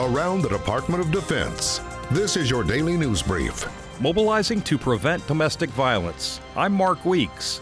around the Department of Defense. This is your daily news brief. Mobilizing to prevent domestic violence. I'm Mark Weeks.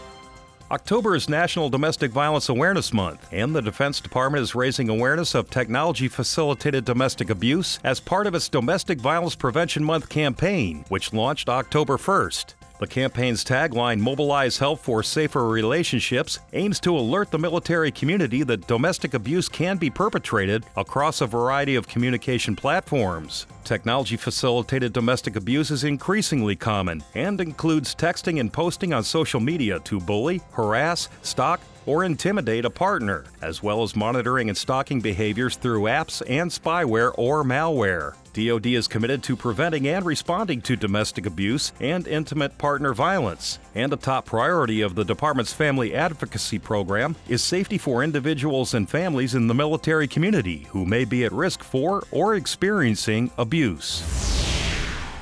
October is National Domestic Violence Awareness Month, and the Defense Department is raising awareness of technology facilitated domestic abuse as part of its Domestic Violence Prevention Month campaign, which launched October 1st. The campaign's tagline, Mobilize Help for Safer Relationships, aims to alert the military community that domestic abuse can be perpetrated across a variety of communication platforms. Technology facilitated domestic abuse is increasingly common and includes texting and posting on social media to bully, harass, stalk, or intimidate a partner, as well as monitoring and stalking behaviors through apps and spyware or malware. DoD is committed to preventing and responding to domestic abuse and intimate partner violence. And a top priority of the department's family advocacy program is safety for individuals and families in the military community who may be at risk for or experiencing abuse.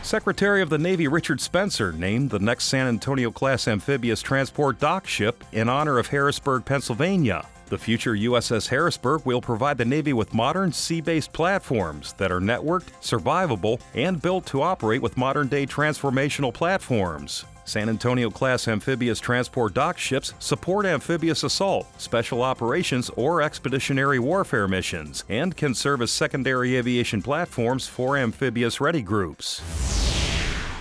Secretary of the Navy Richard Spencer named the next San Antonio class amphibious transport dock ship in honor of Harrisburg, Pennsylvania. The future USS Harrisburg will provide the Navy with modern sea based platforms that are networked, survivable, and built to operate with modern day transformational platforms. San Antonio class amphibious transport dock ships support amphibious assault, special operations, or expeditionary warfare missions, and can serve as secondary aviation platforms for amphibious ready groups.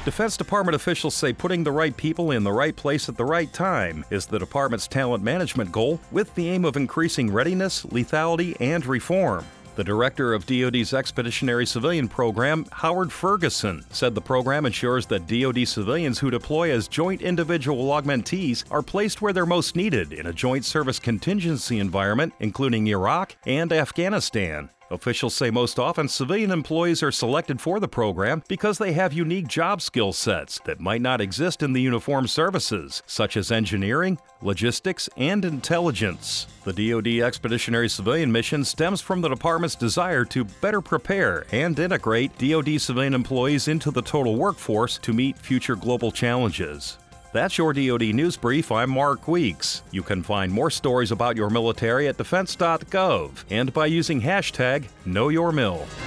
Defense Department officials say putting the right people in the right place at the right time is the department's talent management goal with the aim of increasing readiness, lethality, and reform. The director of DoD's Expeditionary Civilian Program, Howard Ferguson, said the program ensures that DoD civilians who deploy as joint individual augmentees are placed where they're most needed in a joint service contingency environment, including Iraq and Afghanistan. Officials say most often civilian employees are selected for the program because they have unique job skill sets that might not exist in the uniformed services, such as engineering, logistics, and intelligence. The DoD Expeditionary Civilian Mission stems from the department's desire to better prepare and integrate DoD civilian employees into the total workforce to meet future global challenges. That's your DoD News Brief. I'm Mark Weeks. You can find more stories about your military at defense.gov and by using hashtag KnowYourMil.